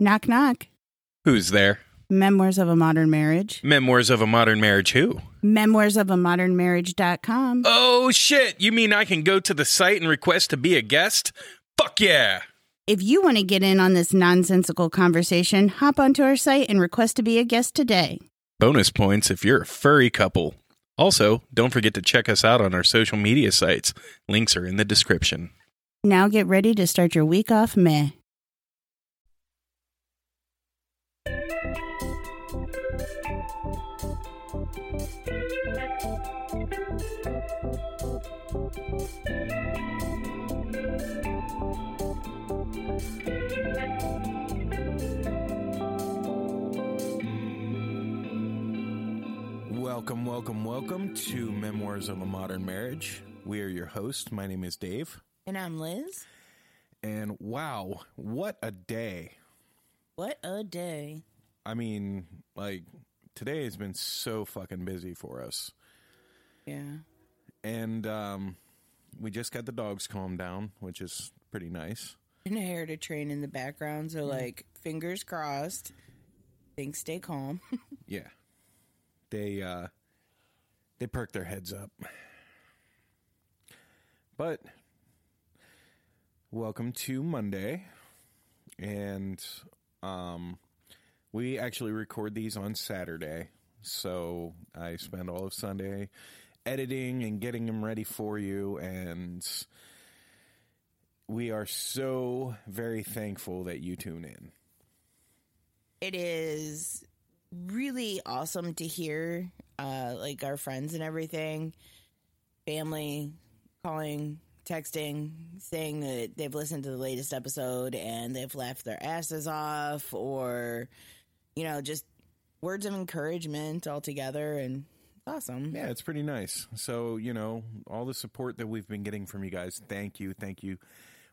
Knock, knock. Who's there? Memoirs of a Modern Marriage. Memoirs of a Modern Marriage who? Memoirs of a Modern Marriage.com. Oh shit, you mean I can go to the site and request to be a guest? Fuck yeah. If you want to get in on this nonsensical conversation, hop onto our site and request to be a guest today. Bonus points if you're a furry couple. Also, don't forget to check us out on our social media sites. Links are in the description. Now get ready to start your week off meh. Welcome, welcome, welcome to Memoirs of a Modern Marriage. We are your hosts. My name is Dave. And I'm Liz. And wow, what a day. What a day. I mean, like, today has been so fucking busy for us. Yeah. And um, we just got the dogs calmed down, which is pretty nice. And I heard a train in the background, so like fingers crossed. Things stay calm. Yeah. They uh they perk their heads up. But welcome to Monday. And um we actually record these on Saturday. So I spend all of Sunday editing and getting them ready for you and we are so very thankful that you tune in. it is really awesome to hear uh like our friends and everything family calling texting saying that they've listened to the latest episode and they've laughed their asses off or you know just words of encouragement altogether and it's awesome Yeah, it's pretty nice. So, you know, all the support that we've been getting from you guys, thank you, thank you.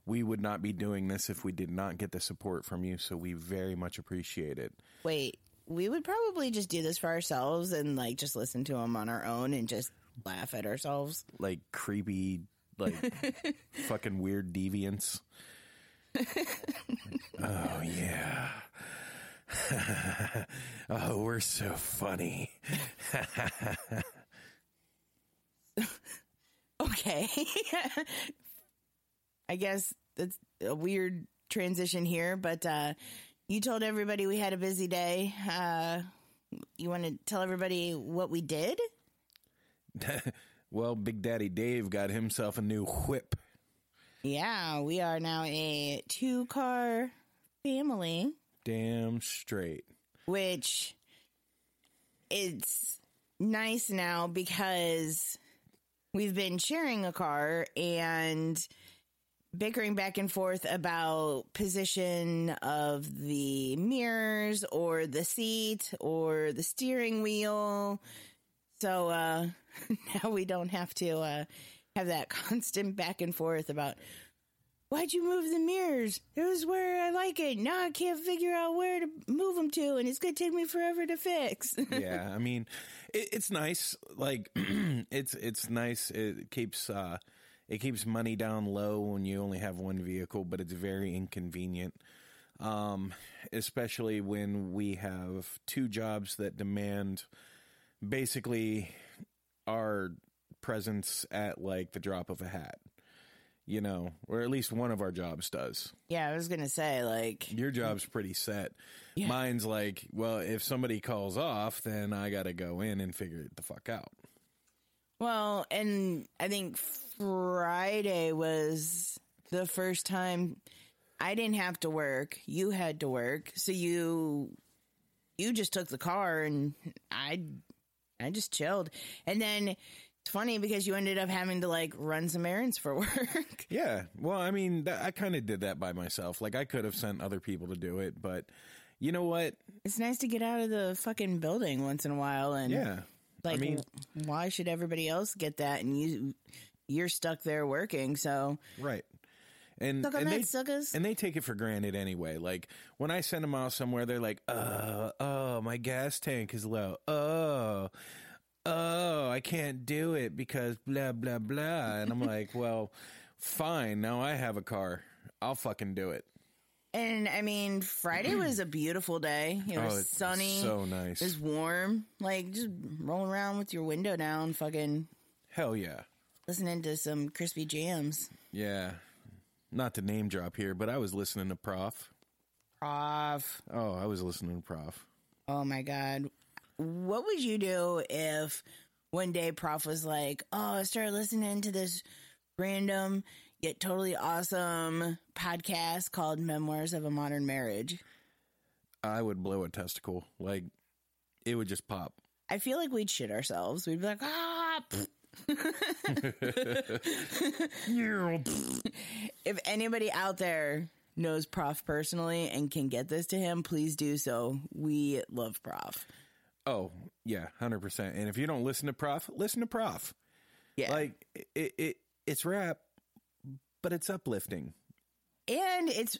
We would not be doing this if we did not get the support from you, so we very much appreciate it. wait we would probably just do this for ourselves and like just listen to them on our own and just laugh at ourselves Like creepy, like fucking weird deviants. oh, yeah. oh, we're so funny. Okay. I guess that's a weird transition here, but uh, you told everybody we had a busy day. Uh, you want to tell everybody what we did? well, Big Daddy Dave got himself a new whip. Yeah, we are now a two car family, Damn straight. which it's nice now because we've been sharing a car and bickering back and forth about position of the mirrors or the seat or the steering wheel. So uh now we don't have to uh have that constant back and forth about why'd you move the mirrors? It was where I like it. Now I can't figure out where to move them to, and it's gonna take me forever to fix. yeah, I mean, it, it's nice. Like, it's it's nice. It keeps uh, it keeps money down low when you only have one vehicle, but it's very inconvenient. Um, especially when we have two jobs that demand basically our presence at like the drop of a hat. You know, or at least one of our jobs does. yeah, I was gonna say like Your job's pretty set. Yeah. Mine's like, well, if somebody calls off, then I got to go in and figure it the fuck out. Well, and I think Friday was the first time I didn't have to work. You had to work. So you you just took the car and I I just chilled. And then it's funny because you ended up having to like run some errands for work. Yeah. Well, I mean, that, I kind of did that by myself. Like, I could have sent other people to do it, but you know what? it's nice to get out of the fucking building once in a while and Yeah. Like mean- why should everybody else get that and you you're stuck there working, so Right. And, and that, they, suckers. and they take it for granted anyway. Like when I send them out somewhere, they're like, "Uh, oh, my gas tank is low. Oh, oh, I can't do it because blah blah blah." And I'm like, "Well, fine. Now I have a car. I'll fucking do it." And I mean, Friday was a beautiful day. It oh, was Oh, sunny. so nice. It was warm. Like just rolling around with your window down, fucking Hell yeah. listening to some crispy jams. Yeah. Not to name drop here, but I was listening to Prof. Prof. Oh, I was listening to Prof. Oh my god. What would you do if one day Prof was like, "Oh, I started listening to this random yet totally awesome podcast called Memoirs of a Modern Marriage." I would blow a testicle. Like, it would just pop. I feel like we'd shit ourselves. We'd be like, "Ah." if anybody out there knows Prof personally and can get this to him, please do so. We love Prof. Oh, yeah, 100%. And if you don't listen to Prof, listen to Prof. Yeah. Like, it, it it's rap, but it's uplifting. and it's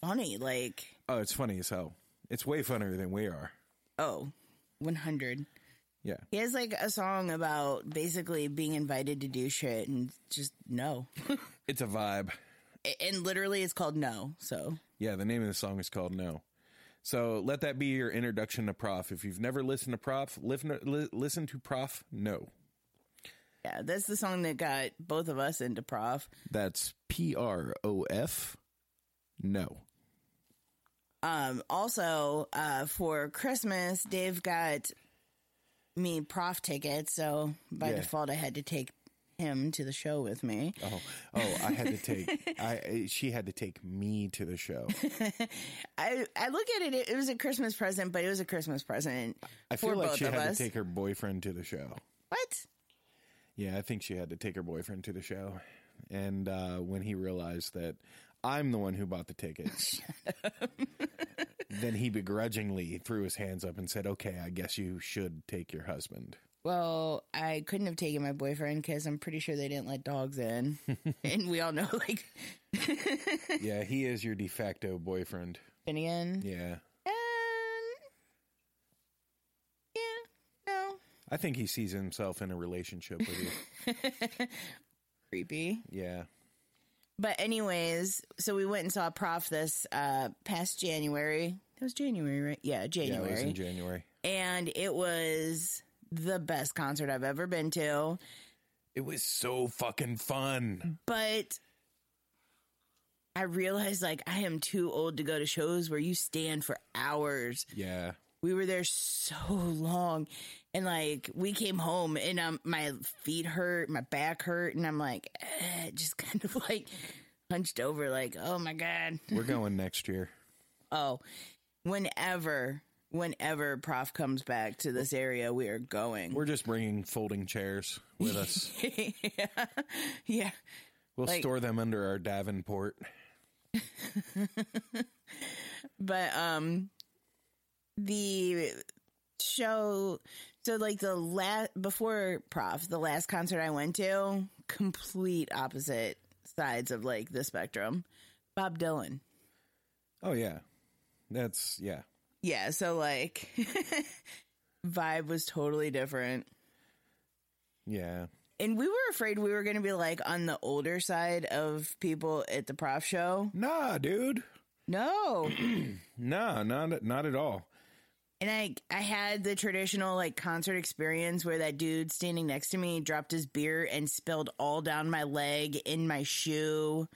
funny. Like, Oh, it's funny as hell. It's way funnier than we are. oh, 100. Yeah. He has like a song about basically being invited to do shit and just no. It's a vibe. and literally it's called No. So, Yeah, the name of the song is called No. So let that be your introduction to Prof. If you've never listened to Prof, listen, listen to Prof. No. Yeah, that's the song that got both of us into prof. That's P R O F. No. Um, also, uh, for Christmas, Dave got me prof tickets. So by Yeah. default, I had to take him to the show with me. Oh, oh! I had to take. I she had to take me to the show. I, I look at it, it was a Christmas present, but it was a Christmas present I for feel like both she had us. to take her boyfriend to the show. what? Yeah, I think she had to take her boyfriend to the show, and uh, when he realized that I'm the one who bought the tickets, then he begrudgingly threw his hands up and said, "Okay, I guess you should take your husband." Well, I couldn't have taken my boyfriend because I'm pretty sure they didn't let dogs in, and we all know like Yeah, he is your de facto boyfriend. Finnegan. Yeah, Um, yeah, no, I think he sees himself in a relationship with you. creepy. Yeah, But anyways, so we went and saw Prof this uh past January. That was January, right? Yeah, yeah, January. it was in January. and it was the best concert I've ever been to. It was so fucking fun. But I realized like I am too old to go to shows where you stand for hours. Yeah, We were there so long. And like we came home and um my feet hurt, my back hurt, and I'm like eh, just kind of like hunched over like, "Oh my god." we're going next year. Oh, whenever whenever prof comes back to this area, we are going. We're just bringing folding chairs with us. yeah. yeah. We'll Like- store them under our Davenport. But um the show so like the last before prof, the last concert I went to, complete opposite sides of like the spectrum. Bob Dylan. Oh yeah, that's yeah. Yeah, so like vibe was totally different. Yeah. And we were afraid we were going to be like on the older side of people at the prof show. Nah, dude. No. Nah, not not at all. And I I had the traditional like concert experience where that dude standing next to me dropped his beer and spilled all down my leg in my shoe.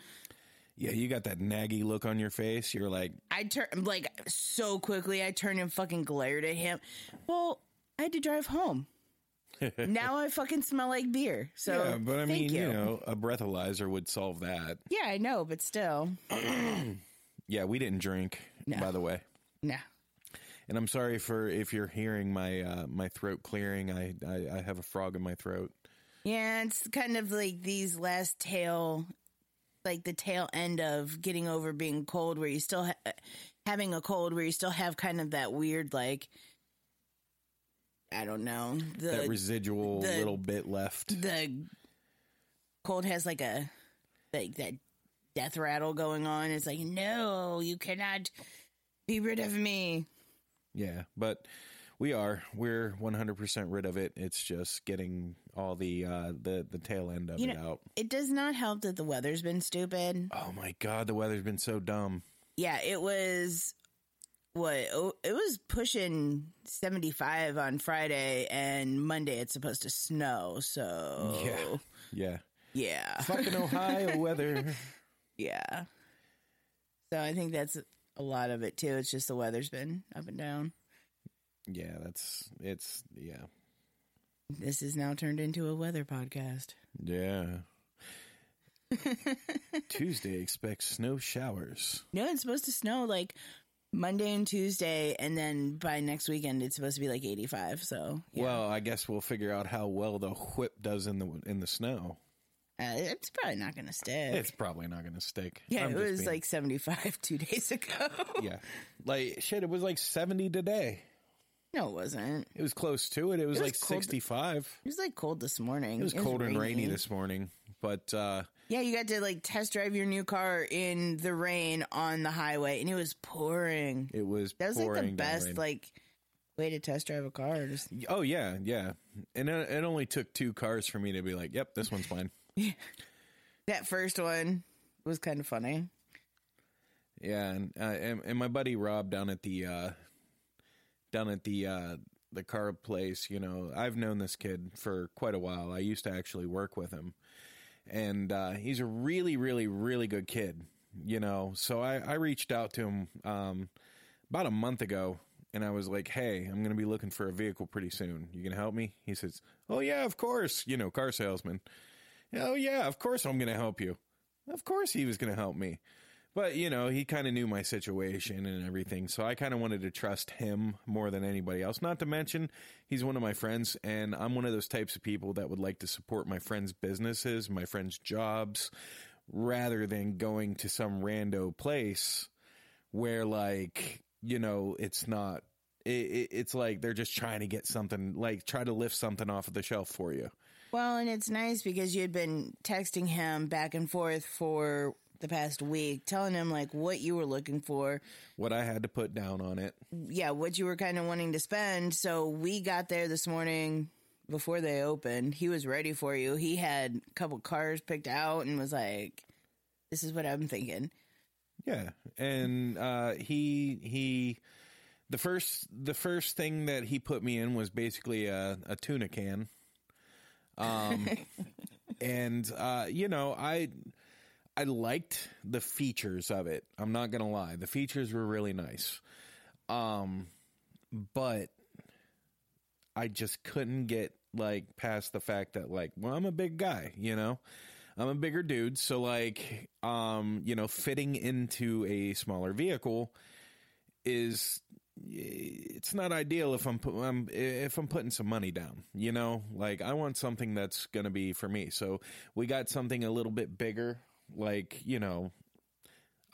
Yeah, you got that naggy look on your face. You're like, I turned like so quickly I turned and fucking glared at him. Well, I had to drive home. now I fucking smell like beer. So yeah, but I mean, you. you know, a breathalyzer would solve that. Yeah, I know, but still. Yeah, we didn't drink, No. by the way. No. And I'm sorry for if you're hearing my uh, my throat clearing. I, I I have a frog in my throat. Yeah, it's kind of like these last tail, like the tail end of getting over being cold, where you still ha- having a cold, where you still have kind of that weird, like, I don't know, that residual the- little bit left. the cold has like a like that death rattle going on. It's like, no, you cannot be rid of me. Yeah, but we are we're 100% rid of it. It's just getting all the uh the the tail end of You it know- out. It does not help that the weather's been stupid. Oh my god, the weather's been so dumb. yeah, it was what oh, it was pushing 75 on Friday and Monday it's supposed to snow. So Yeah. Yeah. yeah. Fucking Ohio weather. Yeah. So I think that's a lot of it too. It's just the weather's been up and down. Yeah, that's it's yeah. This is now turned into a weather podcast. Yeah. Tuesday expects snow showers. No, it's supposed to snow like Monday and Tuesday, and then by next weekend it's supposed to be like 85. So yeah. Well, I guess we'll figure out how well the whip does in the in the snow. Uh, it's probably not going to stick. It's probably not going to stick. yeah, I'm it was being- like 75 two days ago. yeah, like shit. It was like seventy today. No, it wasn't. It was close to it. It was, was like cold. sixty-five. It was like cold this morning. It was cold and rainy this morning, but uh, Yeah, you got to like test drive your new car in the rain on the highway, and it was pouring. it was That was like the best like way to test drive a car. Just Oh yeah, yeah. And it, it only took two cars for me to be like, "Yep, this one's fine." that first one was kind of funny. Yeah, and, uh, and and my buddy Rob down at the uh, down at the uh, the car place, you know, I've known this kid for quite a while. I used to actually work with him, and uh, he's a really, really, really good kid. You know, so I, I reached out to him um, about a month ago, and I was like, "Hey, I'm going to be looking for a vehicle pretty soon. You can help me?" He says, "Oh yeah, of course." You know, car salesman. Oh yeah, of course I'm going to help you. Of course he was going to help me. But, you know, he kind of knew my situation and everything. So I kind of wanted to trust him more than anybody else. Not to mention, he's one of my friends, and I'm one of those types of people that would like to support my friends' businesses, my friends' jobs, rather than going to some rando place where, like, you know, it's not. It, it, it's like they're just trying to get something, like, try to lift something off of the shelf for you. Well, and it's nice because you had been texting him back and forth for the past week, telling him like what you were looking for. What I had to put down on it. Yeah, what you were kind of wanting to spend. So we got there this morning before they opened. He was ready for you. He had a couple cars picked out and was like, "This is what I'm thinking." Yeah, and uh, he he the first the first thing that he put me in was basically a, a tuna can. Um, and uh, you know I I liked the features of it. I'm not gonna lie, the features were really nice. Um, but I just couldn't get like past the fact that like, well, I'm a big guy, you know. I'm a bigger dude, so like, um, you know, fitting into a smaller vehicle is it's not ideal if I'm, I'm if I'm putting some money down, you know. Like, I want something that's going to be for me. So we got something a little bit bigger, like you know,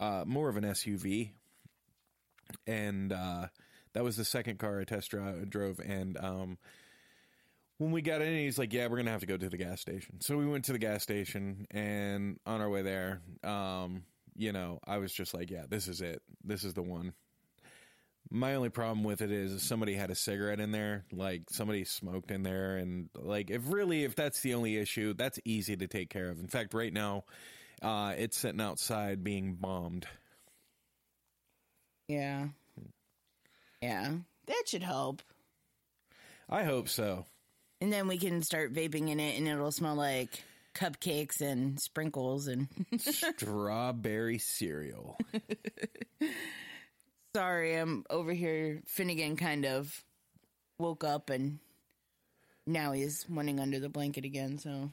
uh, more of an SUV, and uh, that was the second car I test drove, and um, when we got in, he's like, "Yeah, we're gonna have to go to the gas station." So we went to the gas station, and on our way there, um, you know, I was just like, "Yeah, this is it. This is the one." My only problem with it is if somebody had a cigarette in there, like somebody smoked in there, and like if really if that's the only issue, that's easy to take care of. In fact, right now, uh, it's sitting outside being bombed. Yeah. Yeah. That should help. I hope so. And then we can start vaping in it and it'll smell like cupcakes and sprinkles and Strawberry cereal. sorry, I'm over here Finnegan kind of woke up and now he's running under the blanket again, so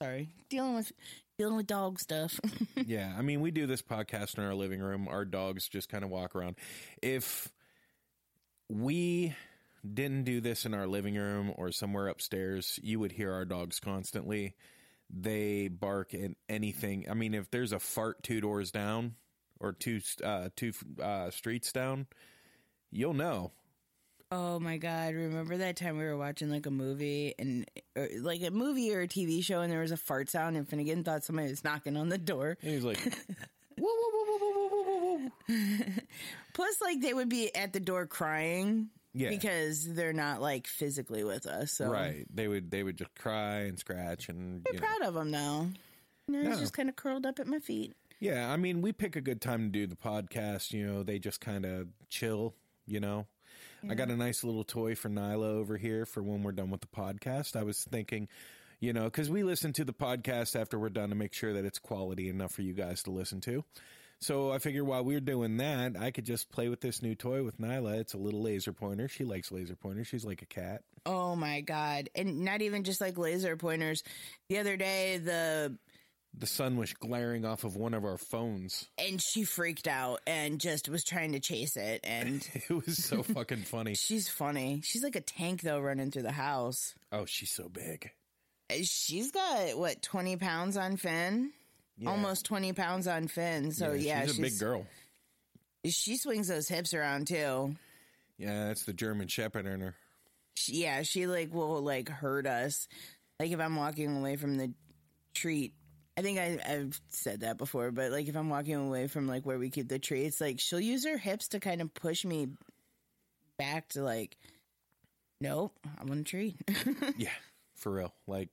sorry. Dealing with dealing with dog stuff. yeah, I mean, we do this podcast in our living room. Our dogs just kind of walk around. If we didn't do this in our living room or somewhere upstairs, you would hear our dogs constantly. They bark at anything. I mean, if there's a fart two doors down or two uh, two uh, streets down, you'll know. Oh my god! Remember that time we were watching like a movie and or, like a movie or a TV show, and there was a fart sound, and Finnegan thought somebody was knocking on the door. And he's like, Plus, like they would be at the door crying. Yeah. Because they're not like physically with us. So. Right. They would they would just cry and scratch and be proud of them now. now no. he's just kind of curled up at my feet. Yeah, I mean, we pick a good time to do the podcast. You know, they just kind of chill. You know, I got a nice little toy for Nyla over here for when we're done with the podcast. I was thinking, you know, because we listen to the podcast after we're done to make sure that it's quality enough for you guys to listen to. So I figure while we're doing that, I could just play with this new toy with Nyla. It's a little laser pointer. She likes laser pointers. She's like a cat. Oh my god! And not even just like laser pointers. The other day, the The sun was glaring off of one of our phones. and she freaked out and just was trying to chase it. And It was so fucking funny. she's funny. She's like a tank though, running through the house. Oh, she's so big. Uh, she's got what twenty pounds on Finn. Almost twenty pounds on Finn. So yeah, she's a big girl. She swings those hips around too. Yeah, that's the German Shepherd in her. She, yeah, she like will like hurt us. Like if I'm walking away from the treat. I think I, I've said that before, but like if I'm walking away from like where we keep the tree, it's like she'll use her hips to kind of push me back to like, nope, I'm on a tree. Yeah, for real. Like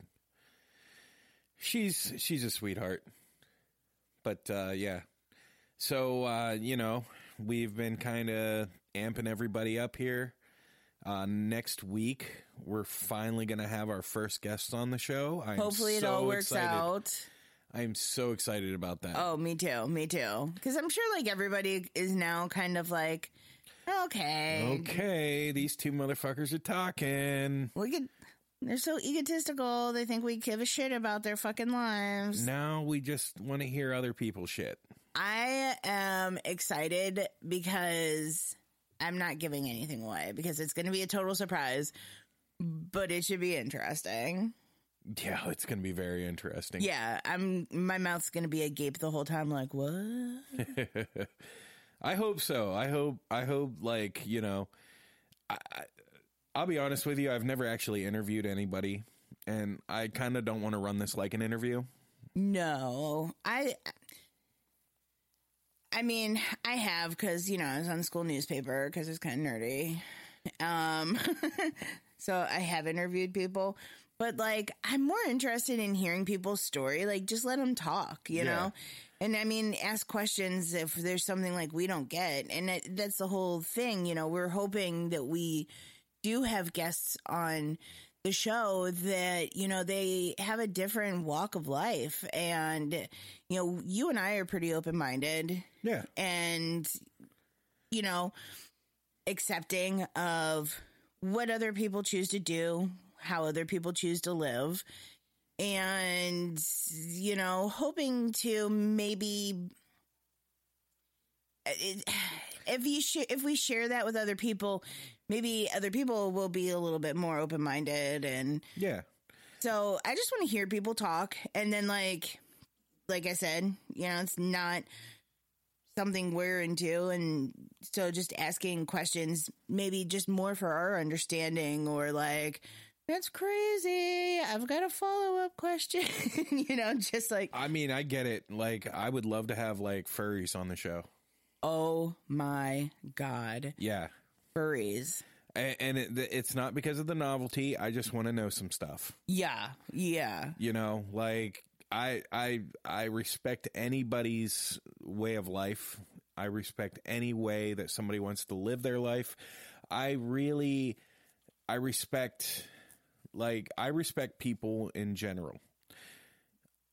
she's she's a sweetheart. But uh yeah. So uh, you know, we've been kind of amping everybody up here. Uh next week we're finally going to have our first guests on the show. I'm Hopefully it so all works excited. out. I'm so excited about that. Oh, me too, me too. Because I'm sure like everybody is now kind of like, okay, Okay, these two motherfuckers are talking. we could. They're so egotistical. They think we give a shit about their fucking lives. Now we just want to hear other people's shit. I am excited because I'm not giving anything away because it's going to be a total surprise, but it should be interesting. Yeah, it's going to be very interesting. Yeah, I'm. My mouth's going to be agape the whole time. Like what? I hope so. I hope. I hope. Like you know, I, I, I'll be honest with you. I've never actually interviewed anybody, and I kind of don't want to run this like an interview. No, I. I mean, I have because you know I was on the school newspaper because it's kind of nerdy. Um, so I have interviewed people, but like I'm more interested in hearing people's story. Like, just let them talk, you Yeah. know. And I mean, ask questions if there's something like we don't get, and that, that's the whole thing. You know, we're hoping that we do have guests on the show that you know they have a different walk of life and you know you and i are pretty open-minded Yeah. and you know accepting of what other people choose to do how other people choose to live and you know hoping to maybe uh, it, if you sh- if we share that with other people maybe other people will be a little bit more open-minded and Yeah. so I just want to hear people talk, and then like, like I said, you know, it's not something we're into, and so just asking questions, maybe just more for our understanding, or like, that's crazy. I've got a follow up question, you know, just like, I mean, I get it. Like, I would love to have like furries on the show. oh my god, Yeah. furries. And, and it, it's not because of the novelty. I just want to know some stuff. Yeah, yeah, You know, like I I I respect anybody's way of life. I respect any way that somebody wants to live their life. I really I respect like I respect people in general.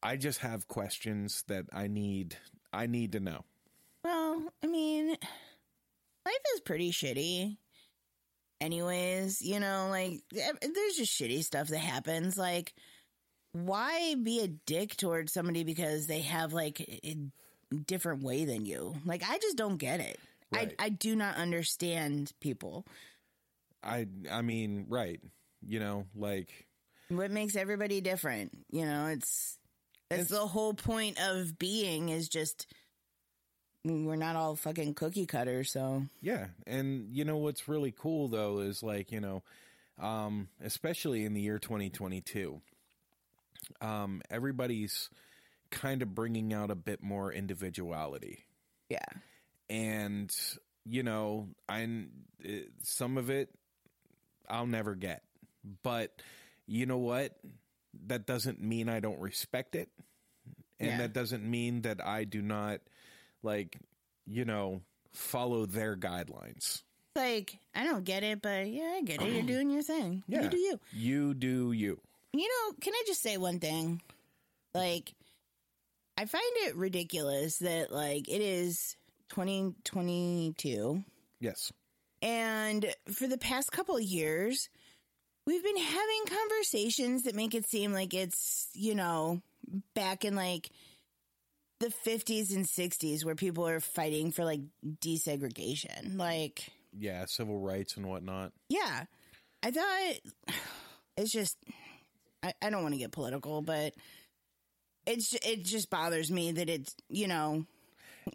I just have questions that I need I need to know. Well, I mean, life is pretty shitty. Anyways, you know, like there's just shitty stuff that happens. Like, why be a dick towards somebody because they have like a different way than you? Like, I just don't get it. Right. I I do not understand people. I I mean, right. You know, like What makes everybody different? You know, it's that's It's- the whole point of being is just we're not all fucking cookie cutters. So Yeah, and you know what's really cool though is like you know, um, especially in the year 2022, um, everybody's kind of bringing out a bit more individuality, yeah, and you know, I some of it I'll never get, but you know what? That doesn't mean I don't respect it. and Yeah. that doesn't mean that I do not like you know follow their guidelines. Like, I don't get it, but yeah, I get it. You're doing your thing. Yeah, You do you. You do you. You know, can I just say one thing? Like, I find it ridiculous that, like, it is 2022, Yes. and for the past couple of years, we've been having conversations that make it seem like it's, you know, back in like the 50s and 60s where people are fighting for like desegregation. Like, Yeah, civil rights and whatnot. yeah, I thought it's just I, I don't want to get political, but it's it just bothers me that it's you know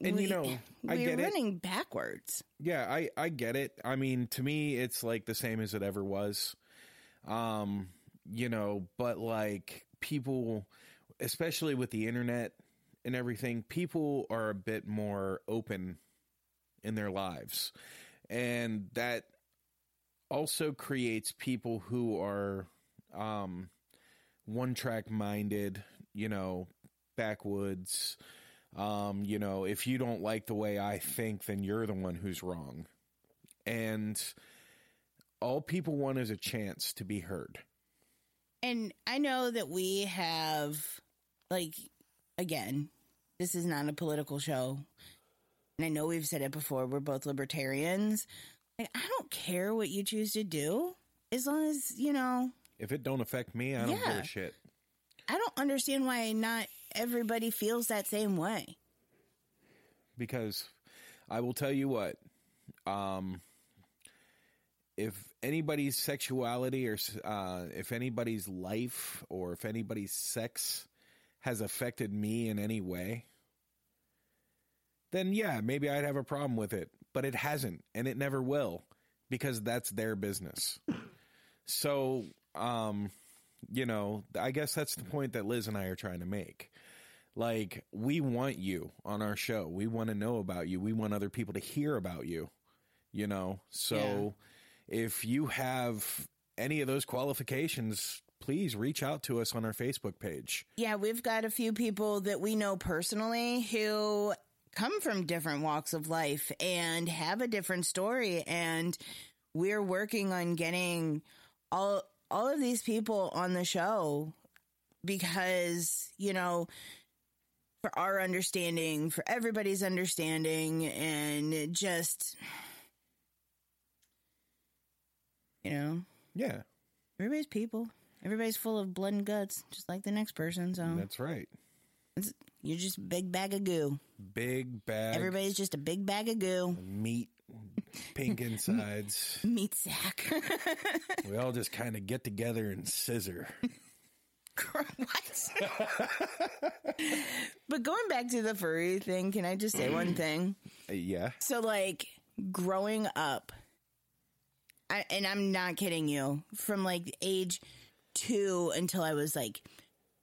And you know, I we're get it. running backwards. Yeah, I I get it. I mean, to me it's like the same as it ever was. Um, you know, but like people especially with the internet and everything, people are a bit more open in their lives. And that also creates people who are um one track minded, you know, backwoods. Um, you know, if you don't like the way I think, then you're the one who's wrong. And all people want is a chance to be heard. And I know that we have like again, this is not a political show. And I know we've said it before, we're both libertarians. Like I don't care what you choose to do as long as, you know, If it don't affect me, I don't give a shit. I don't understand why not everybody feels that same way. because I will tell you what, um, if anybody's sexuality or uh, if anybody's life or if anybody's sex has affected me in any way, then yeah, maybe I'd have a problem with it. But it hasn't, and it never will, because that's their business. So, um, you know, I guess that's the point that Liz and I are trying to make like we want you on our show we want to know about you we want other people to hear about you you know so if you have any of those qualifications please reach out to us on our facebook page. Yeah, we've got a few people that we know personally who come from different walks of life and have a different story and we're working on getting all all of these people on the show because, you know, for our understanding, for everybody's understanding and just you know, yeah everybody's people. Everybody's full of blood and guts, just like the next person. So that's right it's, you're just a big bag of goo. big bag Everybody's just a big bag of goo. meat pink insides Meat sack. we all just kind of get together and scissor what? but going back to the furry thing, can I just say one thing? Uh, yeah So, like, growing up, I, and I'm not kidding you, from like age two until I was like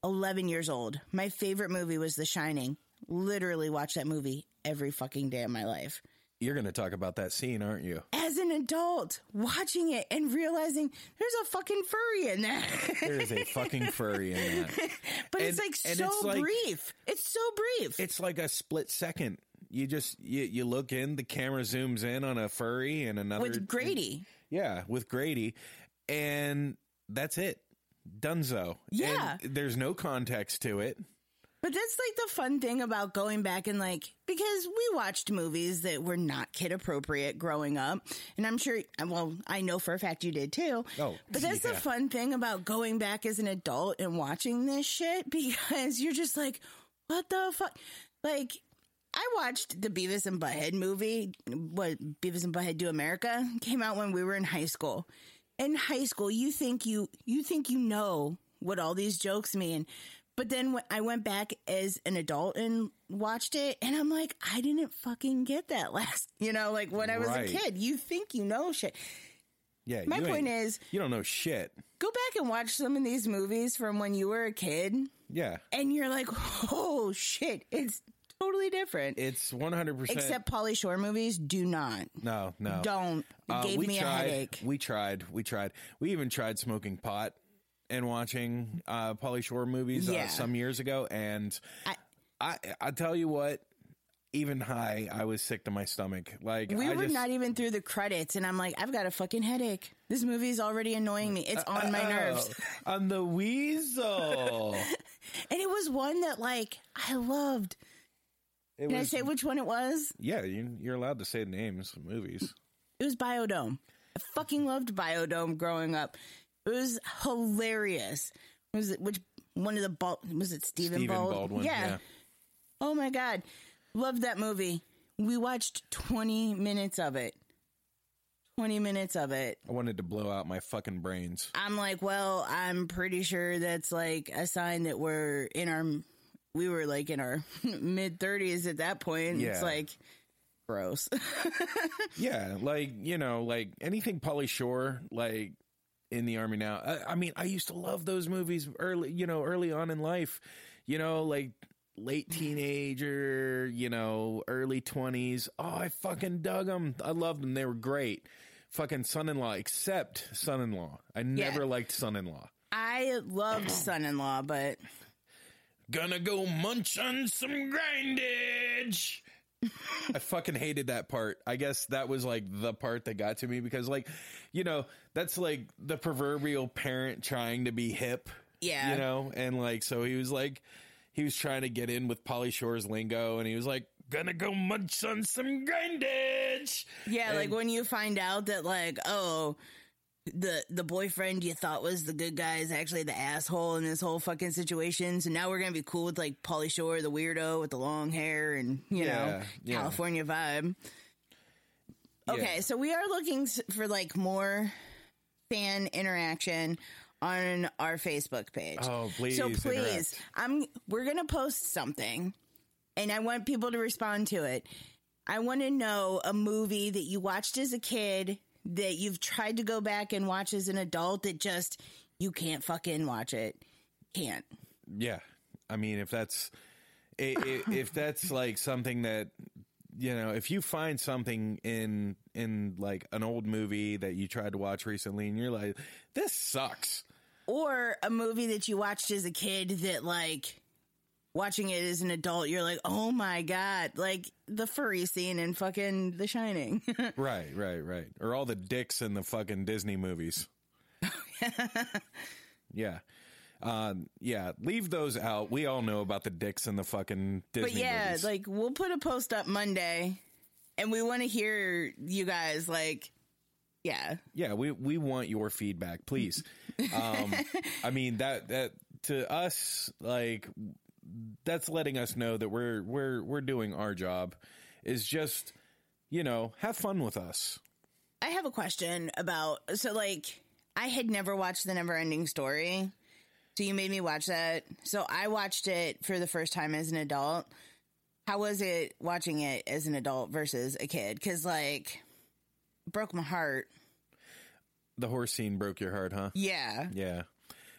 11 years old, my favorite movie was The Shining. Literally watch that movie every fucking day of my life. you're gonna talk about that scene aren't you As an adult, watching it and realizing there's a fucking furry in that. there is a fucking furry in that but it's like so it's like- brief. It's so brief. it's like a split second. You just you, you look in, the camera zooms in on a furry and another with Grady. Yeah, with Grady, and that's it. Dunzo. Yeah. And there's no context to it. But that's like the fun thing about going back and like because we watched movies that were not kid appropriate growing up, and I'm sure. Well, I know for a fact you did too. Oh, but that's the fun thing about going back as an adult and watching this shit because you're just like, what the fuck? Like, I watched the Beavis and Butthead movie. What Beavis and Butthead Do America came out when we were in high school. In high school, you think you you think you know what all these jokes mean. But then when I went back as an adult and watched it, and I'm like, I didn't fucking get that last, you know, like when I was Right. a kid. You think you know shit. Yeah. My point is, you don't know shit. go back and watch some of these movies from when you were a kid, Yeah. and you're like, oh shit, it's totally different. It's 100. percent Except Pauly Shore movies do not. no, no. Don't. Uh, gave me tried, a headache. We tried. We tried. We even tried smoking pot and watching uh, Pauly Shore movies Yeah. uh, some years ago, and I- I I tell you what, even high, I was sick to my stomach. Like We I were just, not even through the credits, and I'm like, I've got a fucking headache. This movie is already annoying me. It's on my nerves. Oh, on the weasel. And it was one that, like, I loved. It Can I say which one it was? Yeah, you, you're allowed to say names of movies. It was Biodome. I fucking loved Biodome growing up. It was hilarious. Was it which one of the Bal- was it Stephen, Stephen Bald- Baldwin. Yeah. Oh my god, loved that movie. We watched twenty minutes of it. Twenty minutes of it. I wanted to blow out my fucking brains. I'm like, well, I'm pretty sure that's like a sign that we're in our, we were like in our mid 30s at that point. It's like gross. Yeah, like you know, like anything Pauly Shore, like in the army now. I, I mean, I used to love those movies early, you know, early on in life. You know, like late teenager, you know, early twenties. Oh, I fucking dug them. I loved them. They were great. Fucking son-in-law, except son-in-law. I never liked son-in-law. I loved Son in Law, but Gonna go munch on some grindage. I fucking hated that part. I guess that was like the part that got to me because, like, you know, that's like the proverbial parent trying to be hip. Yeah. You know, and like, so he was like, he was trying to get in with Pauly Shore's lingo and he was like, gonna go munch on some grindage. yeah, like when you find out that like, oh, the the boyfriend you thought was the good guy is actually the asshole in this whole fucking situation. So now we're gonna be cool with like Pauly Shore, the weirdo with the long hair and you know Yeah, yeah. California vibe. Yeah. Okay, so we are looking for like more fan interaction on our Facebook page. Oh, please So please, interact. I'm we're to post something and I want people to respond to it. I want to know a movie that you watched as a kid that you've tried to go back and watch as an adult that just you can't fucking watch it. Can't. Yeah, I mean, if that's i- i- if that's like something that you know, if you find something in in like an old movie that you tried to watch recently, and you're like, this sucks. Or a movie that you watched as a kid that like watching it as an adult, you're like, oh my god, like the furry scene in fucking The Shining. Right, right, right. Or all the dicks in the fucking Disney movies. yeah. Um, yeah, leave those out. We all know about the dicks in the fucking Disney but yeah, movies. like we'll put a post up Monday, and we want to hear you guys like, yeah, yeah, we we want your feedback, please. Um, I mean that that to us, like that's letting us know that we're we're we're doing our job. Is just you know have fun with us. I have a question about so like I had never watched the Never Ending Story. So you made me watch that. So I watched it for the first time as an adult. How was it watching it as an adult versus a kid? Cuz like broke my heart. The horse scene broke your heart, huh? Yeah. Yeah,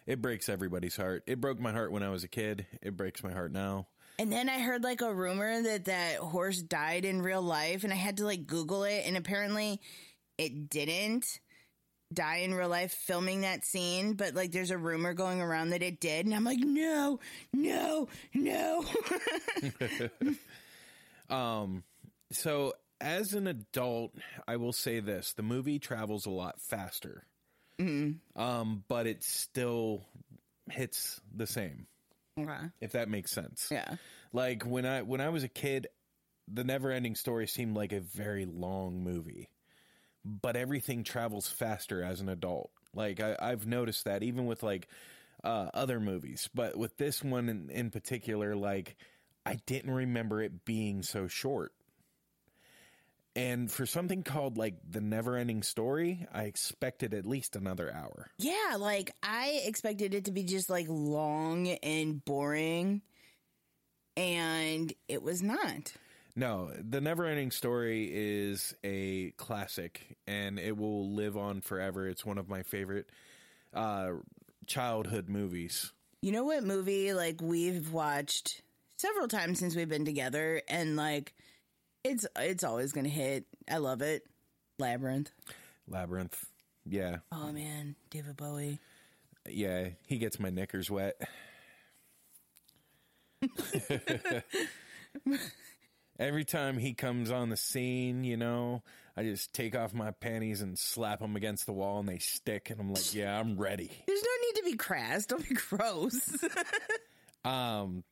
it breaks everybody's heart. It broke my heart when I was a kid. It breaks my heart now. And then I heard like a rumor that that horse died in real life and I had to like google it and apparently it didn't die in real life filming that scene, but like there's a rumor going around that it did and I'm like, "No, no, no." um, So, as an adult, I will say this: the movie travels a lot faster, um, but it still hits the same. okay. If that makes sense. Yeah. Like when I when I was a kid, the never ending story seemed like a very long movie. But everything travels faster as an adult. Like I, I've noticed that even with like uh, other movies. But with this one in, in particular, like I didn't remember it being so short. And for something called like the never ending story, I expected at least another hour. Yeah, like I expected it to be just like long and boring and it was not. No, the never ending story is a classic and it will live on forever. It's one of my favorite uh, childhood movies. You know what movie like we've watched several times since we've been together and like it's it's always going to hit. I love it. Labyrinth. Labyrinth. Yeah. Oh man, David Bowie. Yeah. He gets my knickers wet. Every time he comes on the scene, you know, I just take off my panties and slap them against the wall and they stick. And I'm like, yeah, I'm ready. There's no need to be crass. Don't be gross. Um,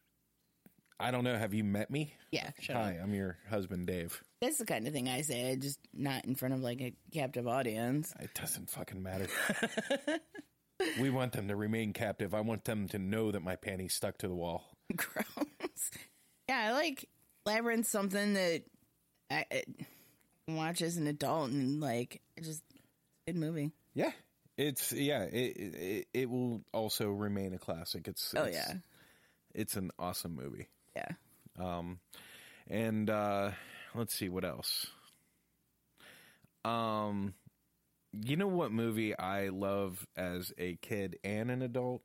I don't know. Have you met me? yeah, shut up. Hi, I'm your husband, Dave. That's the kind of thing I say, just not in front of like a captive audience. It doesn't fucking matter. we want them to remain captive. I want them to know that my panties stuck to the wall. gross. Yeah, I like Labyrinth something that I, I watch as an adult and like just good movie. Yeah. It's yeah, it, it it will also remain a classic. It's Oh it's- yeah, it's an awesome movie. Yeah. Um, and uh, let's see what else. Um, you know what movie I love as a kid and an adult?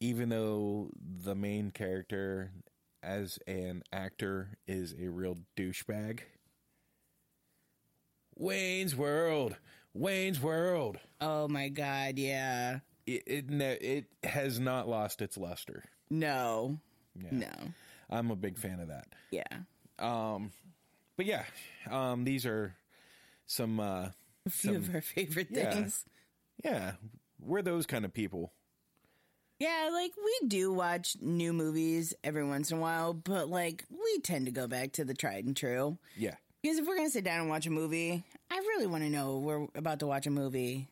Even though the main character as an actor is a real douchebag. Wayne's World. Wayne's World. Oh my god, yeah. It it, ne- it has not lost its luster. No, Yeah. no, I'm a big fan of that. yeah. Um, but yeah, um, these are some. Uh, A few of our favorite yeah. things. yeah, we're those kind of people. Yeah, like we do watch new movies every once in a while, but like we tend to go back to the tried and true. Yeah, Because if we're gonna sit down and watch a movie, I really want to know we're about to watch a movie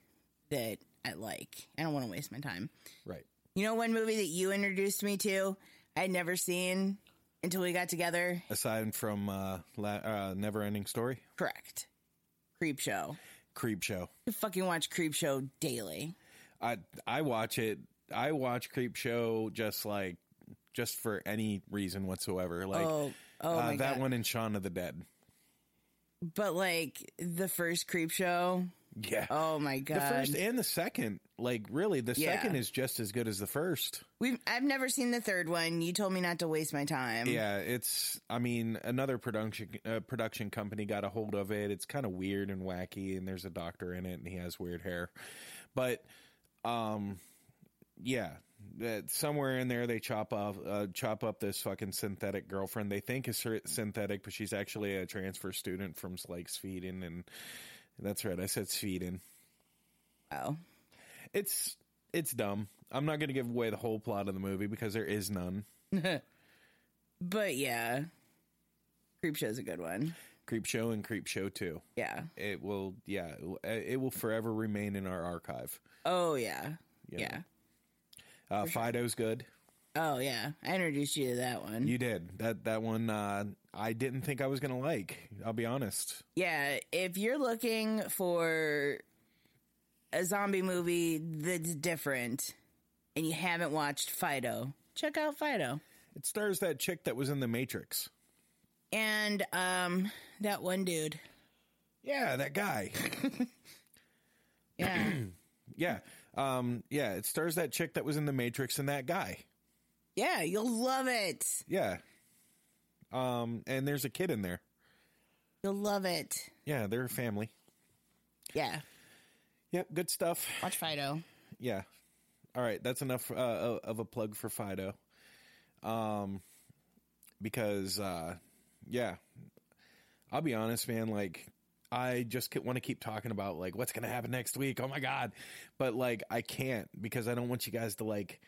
that I like. I don't want to waste my time. right. You know, one movie that you introduced me to, I'd never seen until we got together. Aside from uh, la- uh, Never Ending Story, Correct. Creep Show. Creep Show. I fucking watch Creep Show daily. I I watch it. I watch Creep Show just like just for any reason whatsoever. Like oh, oh uh, that god! one in Shaun of the Dead. But like the first Creep Show. Yeah. Oh my god! the first and the second, like really, the Yeah. second is just as good as the first. We've I've never seen the third one. You told me not to waste my time. Yeah, it's. I mean, another production uh, production company got a hold of it. It's kind of weird and wacky, and there's a doctor in it, and he has weird hair. But, um, yeah, that somewhere in there they chop off, uh, chop up this fucking synthetic girlfriend. They think is synthetic, but she's actually a transfer student from like Sweden, and that's right. I said Sweden. Wow. It's it's dumb. I'm not going to give away the whole plot of the movie because there is none. But yeah, Creep Show's a good one. Creep Show and Creep Show Two. Yeah. it will yeah it will- forever remain in our archive Oh yeah. Yeah. Yeah. uh fido's good Oh yeah. I introduced you to that one. you did that that one uh i didn't think i was gonna like i'll be honest yeah. If you're looking for a zombie movie that's different and you haven't watched Fido, check out Fido. it stars that chick that was in the matrix And um that one dude. yeah that guy Yeah. yeah um yeah it stars that chick that was in the matrix and that guy yeah, you'll love it. yeah um and there's a kid in there You'll love it. yeah they're a family Yeah. yep good stuff Watch Fido. yeah. All right, that's enough uh, of a plug for Fido. Um, because uh, yeah, I'll be honest, man. Like, I just want to keep talking about like what's gonna happen next week. Oh my god, but like I can't because I don't want you guys to like,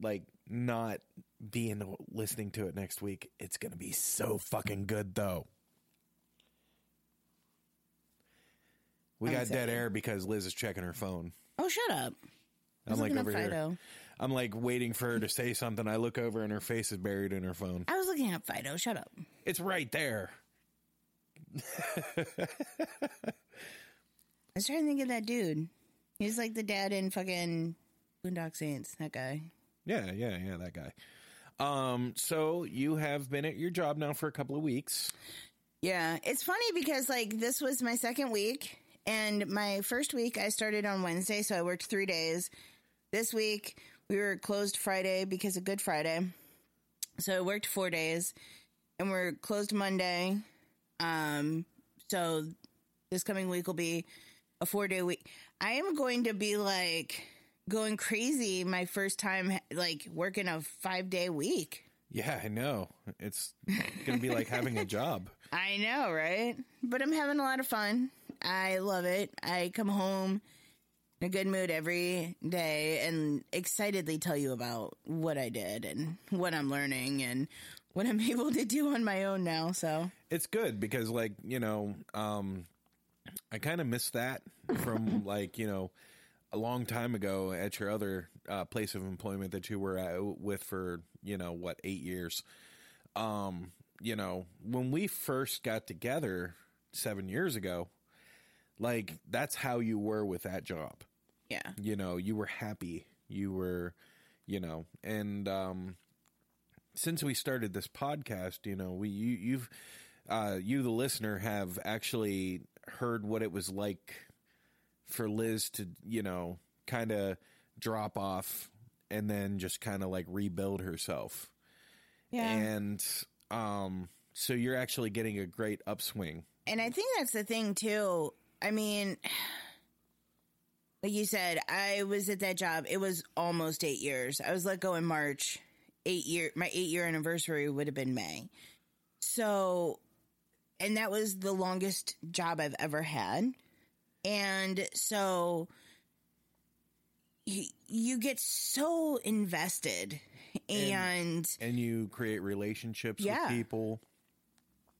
like not be in listening to it next week. It's gonna be so fucking good though. We I'm got dead air because Liz is checking her phone. Oh, shut up. I'm like over here. Fido. I'm like waiting for her to say something. I look over and her face is buried in her phone. I was looking at Fido. Shut up. It's right there. I was trying to think of that dude. He's like the dad in fucking Boondock Saints. That guy. Yeah, yeah, yeah, that guy. Um, so you have been at your job now for a couple of weeks. Yeah, it's funny because like this was my second week, and my first week I started on Wednesday, so I worked three days. This week we were closed Friday because of Good Friday, so I worked four days, and we're closed Monday. Um, so this coming week will be a four day week. I am going to be like going crazy my first time like working a five day week. Yeah, I know. It's going to be like having a job. I know, right? But I'm having a lot of fun. I love it. I come home in a good mood every day and excitedly tell you about what I did and what I'm learning and what I'm able to do on my own now. So It's good because, like, you know, um, I kind of miss that from, like, you know, a long time ago at your other uh, place of employment that you were at with for, you know, what, eight years. Um, you know, when we first got together seven years ago, like, that's how you were with that job. yeah, you know you were happy you were you know and um since we started this podcast you know we you, you've uh you the listener have actually heard what it was like for liz to you know kind of drop off and then just kind of like rebuild herself yeah. and um so you're actually getting a great upswing And I think that's the thing too. I mean, like you said, I was at that job. It was almost eight years. I was let go in March. Eight year, my eight year anniversary would have been May. So, and that was the longest job I've ever had. And so, you, you get so invested, and and you create relationships Yeah. with people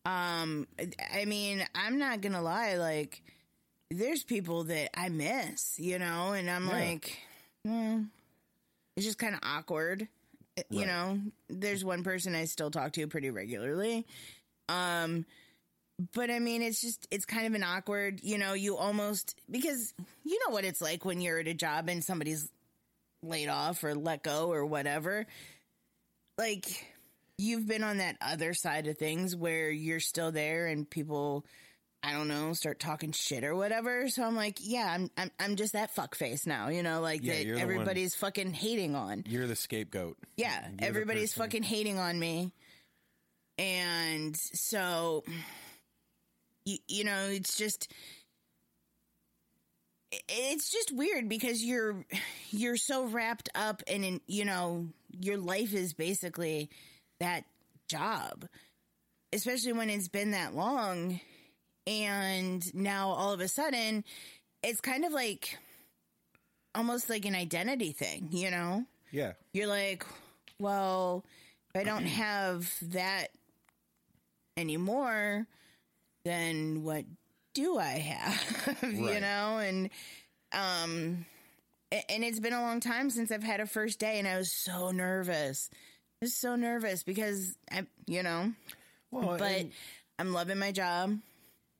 Um, I mean, I'm not gonna lie. Like, there's people that I miss, you know, and I'm Yeah. like, hmm, it's just kind of awkward. You know, there's one person I still talk to pretty regularly. Um, but I mean, it's just, it's kind of an awkward, you know, you almost, because you know what it's like when you're at a job and somebody's laid off or let go or whatever. Like, you've been on that other side of things where you're still there and people I don't know, start talking shit or whatever. So I'm like, yeah, I'm I'm I'm just that fuck face now, you know, like Yeah, that everybody's fucking hating on. You're the scapegoat. Yeah, You're everybody's fucking hating on me. And so you, you know, it's just it's just weird because you're you're so wrapped up in, in you know, your life is basically that job. Especially when it's been that long and now all of a sudden it's kind of like almost like an identity thing, you know? Yeah. you're like, well, if I don't have that anymore, then what do I have? you know, and um, and it's been a long time since I've had a first day, and I was so nervous. Just so nervous because I, you know, Well, but and- I'm loving my job.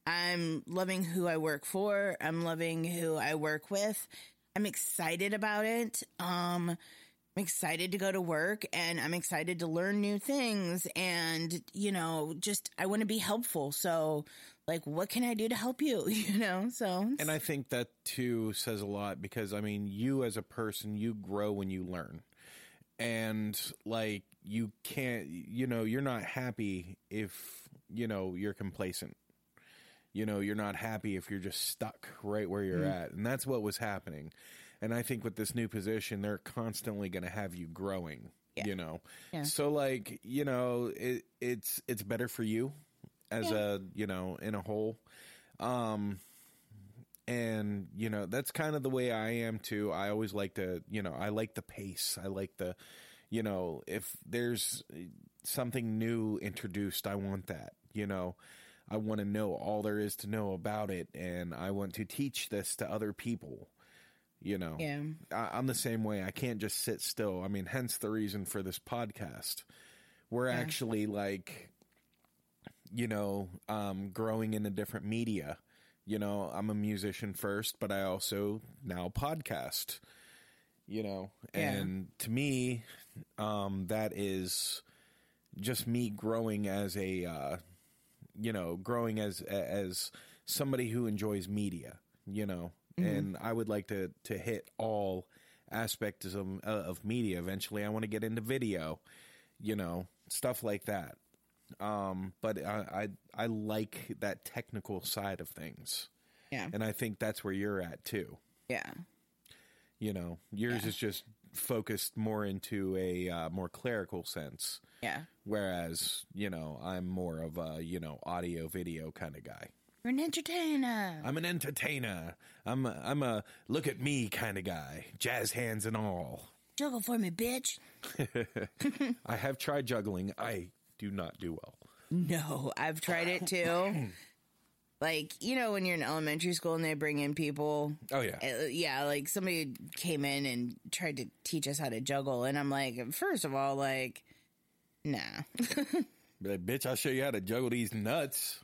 I'm loving who I work for. I'm loving who I work with. I'm excited about it. Um, I'm excited to go to work and I'm excited to learn new things. And, you know, just I want to be helpful. So, like, what can I do to help you? You know, so and I think that too says a lot because I mean, you as a person, you grow when you learn. And like you can't, you know, you're not happy if, you know, you're complacent. You know, you're not happy if you're just stuck right where you're mm-hmm. at. And that's what was happening. And I think with this new position, they're constantly going to have you growing, Yeah. you know. Yeah. So like, you know, it, it's it's better for you as a, you know, in a whole. Um and you know that's kind of the way i am too i always like to you know i like the pace i like the you know if there's something new introduced i want that you know i want to know all there is to know about it and i want to teach this to other people you know yeah, I, i'm the same way. I can't just sit still. I mean hence the reason for this podcast. We're actually like you know um growing into different media. You know i'm a musician first but i also now podcast you know. Yeah. and to me um that is just me growing as a uh you know growing as as somebody who enjoys media you know and i would like to to hit all aspects of uh, of media eventually i want to get into video you know stuff like that um but I, I i like that technical side of things yeah, and i think that's where you're at too yeah. You know, yours is just focused more into a uh, more clerical sense. Yeah. Whereas, you know, I'm more of a, you know, audio video kind of guy. You're an entertainer. I'm an entertainer. I'm a, I'm a look at me kind of guy. Jazz hands and all. Juggle for me, bitch. I have tried juggling. I do not do well. No, I've tried it too. like, you know, when you're in elementary school and they bring in people. Oh yeah. uh, yeah, like somebody came in and tried to teach us how to juggle. And I'm like, first of all, like, nah. Like, bitch, I'll show you how to juggle these nuts.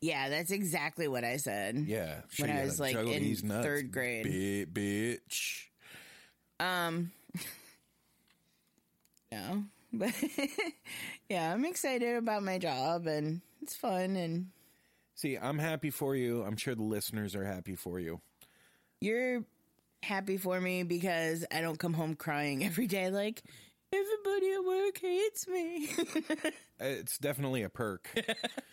Yeah, that's exactly what I said. Yeah. When I was, like, in nuts, third grade. bi- bitch. Um, no, but yeah, I'm excited about my job and it's fun and See, I'm happy for you. I'm sure the listeners are happy for you. you're happy for me because I don't come home crying every day like everybody at work hates me. It's definitely a perk.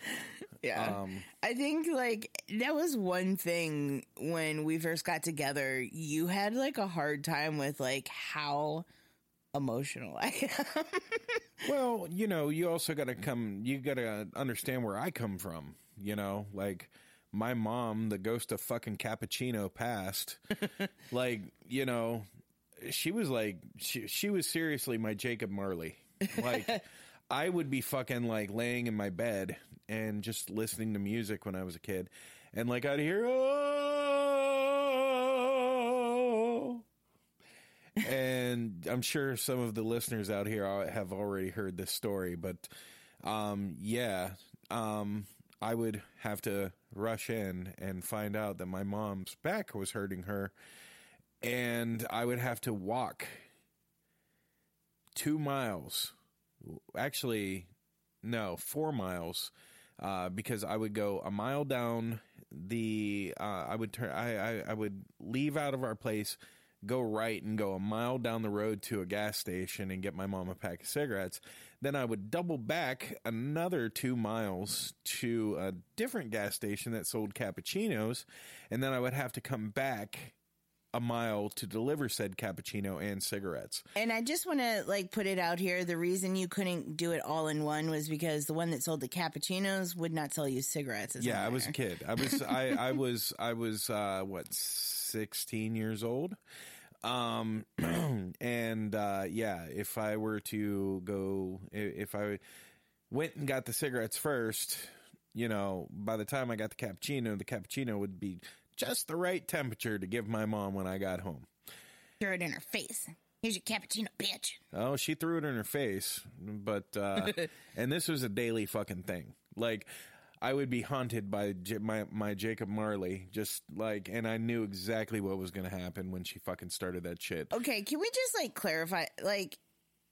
yeah. Um, I think like that was one thing when we first got together. You had like a hard time with like how emotional I am. well, you know, you also got to come, you got to understand where I come from, you know, like my mom, the ghost of fucking cappuccino passed. like, you know, she was like, she, she was seriously my Jacob Marley. Like, I would be fucking like laying in my bed and just listening to music when I was a kid. And like, I'd hear, oh, and I'm sure some of the listeners out here have already heard this story, but um, yeah, um, I would have to rush in and find out that my mom's back was hurting her, and I would have to walk two miles, actually, no, four miles, uh, because I would go a mile down the, uh, I would turn, I, I, I would leave out of our place go right and go a mile down the road to a gas station and get my mom a pack of cigarettes. Then I would double back another two miles to a different gas station that sold cappuccinos. And then I would have to come back a mile to deliver said cappuccino and cigarettes. And I just want to like put it out here. The reason you couldn't do it all in one was because the one that sold the cappuccinos would not sell you cigarettes. as Yeah, I was a kid. I was I I was I was uh what 16 years old. Um and uh yeah, if I were to go if I went and got the cigarettes first, you know, by the time I got the cappuccino, the cappuccino would be just the right temperature to give my mom when I got home. Throw it in her face. Here's your cappuccino, bitch. Oh, she threw it in her face, but uh and this was a daily fucking thing. Like I would be haunted by J- my my Jacob Marley, just like, and I knew exactly what was going to happen when she fucking started that shit. Okay, can we just like clarify? Like,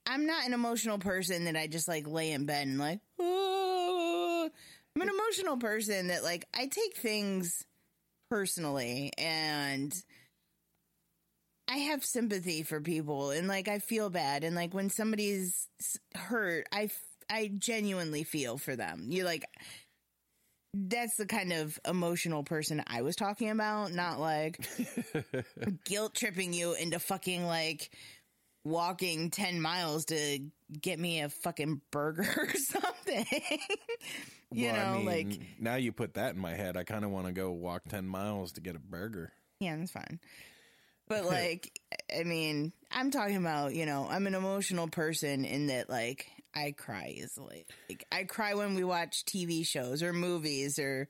I'm not an emotional person that I just like lay in bed and like, "Ah." I'm an emotional person that like I take things personally and I have sympathy for people and like I feel bad and like when somebody's hurt, I genuinely feel for them. You like that's the kind of emotional person I was talking about, not like guilt tripping you into fucking like walking 10 miles to get me a fucking burger or something. you Well, I know, mean, like now you put that in my head, I kind of want to go walk ten miles to get a burger. Yeah, that's fine. But like, I mean, I'm talking about, you know, I'm an emotional person in that like I cry easily. Like I cry when we watch TV shows or movies or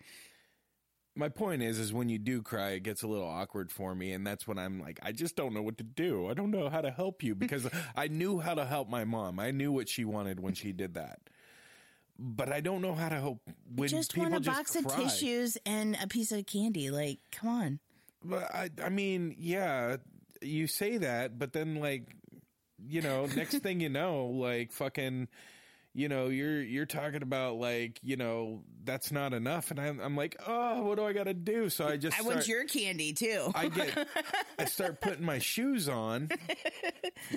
My point is, is when you do cry, it gets a little awkward for me, and that's when I'm like, I just don't know what to do. I don't know how to help you because I knew how to help my mom. I knew what she wanted when she did that, but I don't know how to help when just people want a just box of tissues and a piece of candy. Like, come on. But I, I mean, yeah, you say that, but then like, you know, next thing you know, like fucking, you know, you're you're talking about like, you know, that's not enough, and I'm, I'm like, oh, what do I got to do? So I just I start, want your candy too. I get, I start putting my shoes on,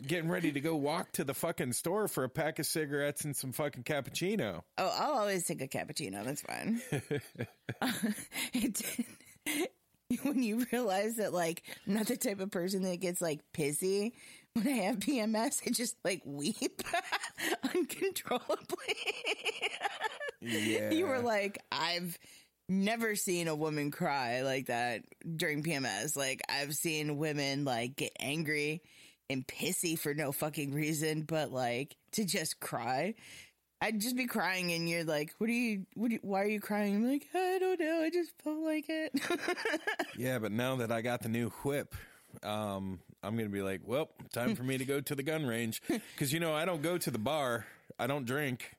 getting ready to go walk to the fucking store for a pack of cigarettes and some fucking cappuccino. oh, I'll always take a cappuccino. That's fine. It- when when you realize that like I'm not the type of person that gets like pissy when I have PMS. I just like weep uncontrollably. Yeah. You were like, I've never seen a woman cry like that during PMS. Like I've seen women like get angry and pissy for no fucking reason, but like to just cry. I'd just be crying, and you're like, "What are you? What? Are you, why are you crying?" I'm like, "I don't know. I just felt like it." Yeah, but now that I got the new whip, um, I'm gonna be like, well, time for me to go to the gun range because you know I don't go to the bar, I don't drink,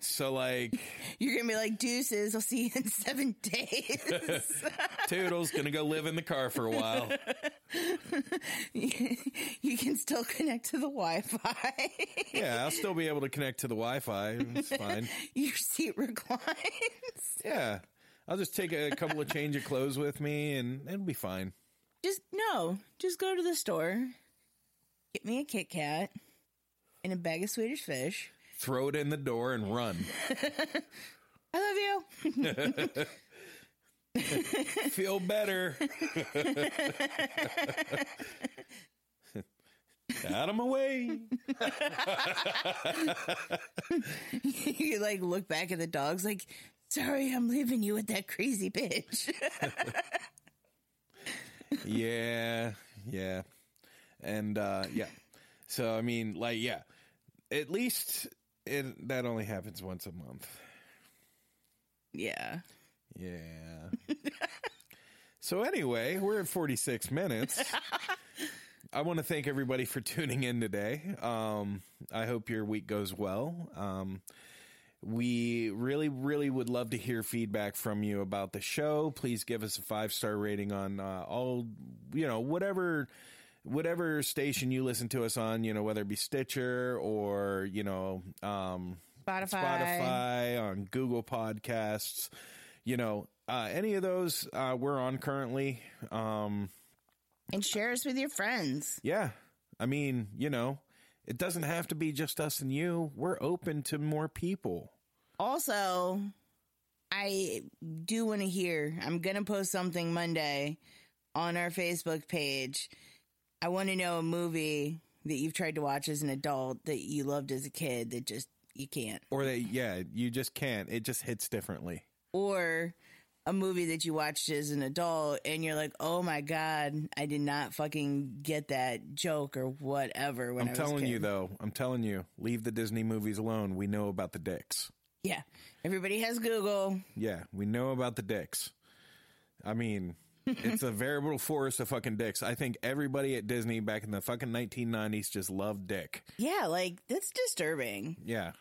so like you're gonna be like, "Deuces. I'll see you in seven days." Toodles gonna go live in the car for a while. you can still connect to the Wi-Fi. Yeah, I'll still be able to connect to the Wi-Fi. It's fine. Your seat reclines. Yeah, I'll just take a couple of change of clothes with me, and it'll be fine. Just no. Just go to the store, get me a Kit Kat and a bag of Swedish fish. Throw it in the door and run. I love you. Feel better. Out of my way. you like look back at the dogs like, sorry, I'm leaving you with that crazy bitch. Yeah, yeah, and uh, yeah. So I mean, like, yeah, at least it that only happens once a month. yeah. Yeah. so anyway, we're at 46 minutes. I want to thank everybody for tuning in today. Um, I hope your week goes well. Um, we really, really would love to hear feedback from you about the show. Please give us a five star rating on uh, all, you know, whatever, whatever station you listen to us on. You know, whether it be Stitcher or you know, um, Spotify. Spotify on Google Podcasts. You know, uh, any of those uh, we're on currently. Um, And share us with your friends. yeah, I mean, you know, it doesn't have to be just us and you. We're open to more people. Also, I do want to hear. I'm going to post something Monday on our Facebook page. I want to know a movie that you've tried to watch as an adult that you loved as a kid that just you can't. Or that yeah, you just can't. It just hits differently. Or a movie that you watched as an adult and you're like, "Oh my god, I did not fucking get that joke or whatever when I'm I was a telling you though, I'm telling you, leave the Disney movies alone. We know about the dicks. Yeah. Everybody has Google. Yeah, we know about the dicks. I mean, it's a veritable forest of fucking dicks. I think everybody at Disney back in the fucking 1990s just loved dick. Yeah, like that's disturbing. Yeah.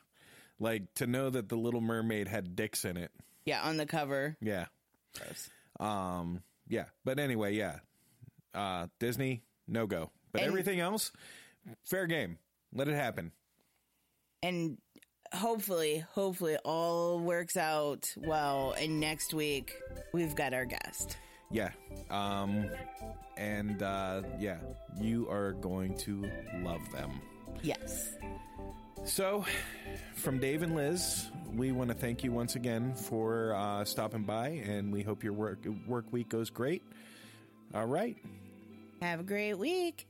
Like to know that the Little Mermaid had dicks in it. Yeah, on the cover. Yeah. Gross. Um yeah, but anyway, yeah. Uh Disney no go. But And- everything else fair game. Let it happen. and hopefully, hopefully, all works out well. And next week, we've got our guest. Yeah. Um and uh yeah, you are going to love them. Yes. So, from Dave and Liz, we want to thank you once again for uh, stopping by, and we hope your work work week goes great. All right. Have a great week.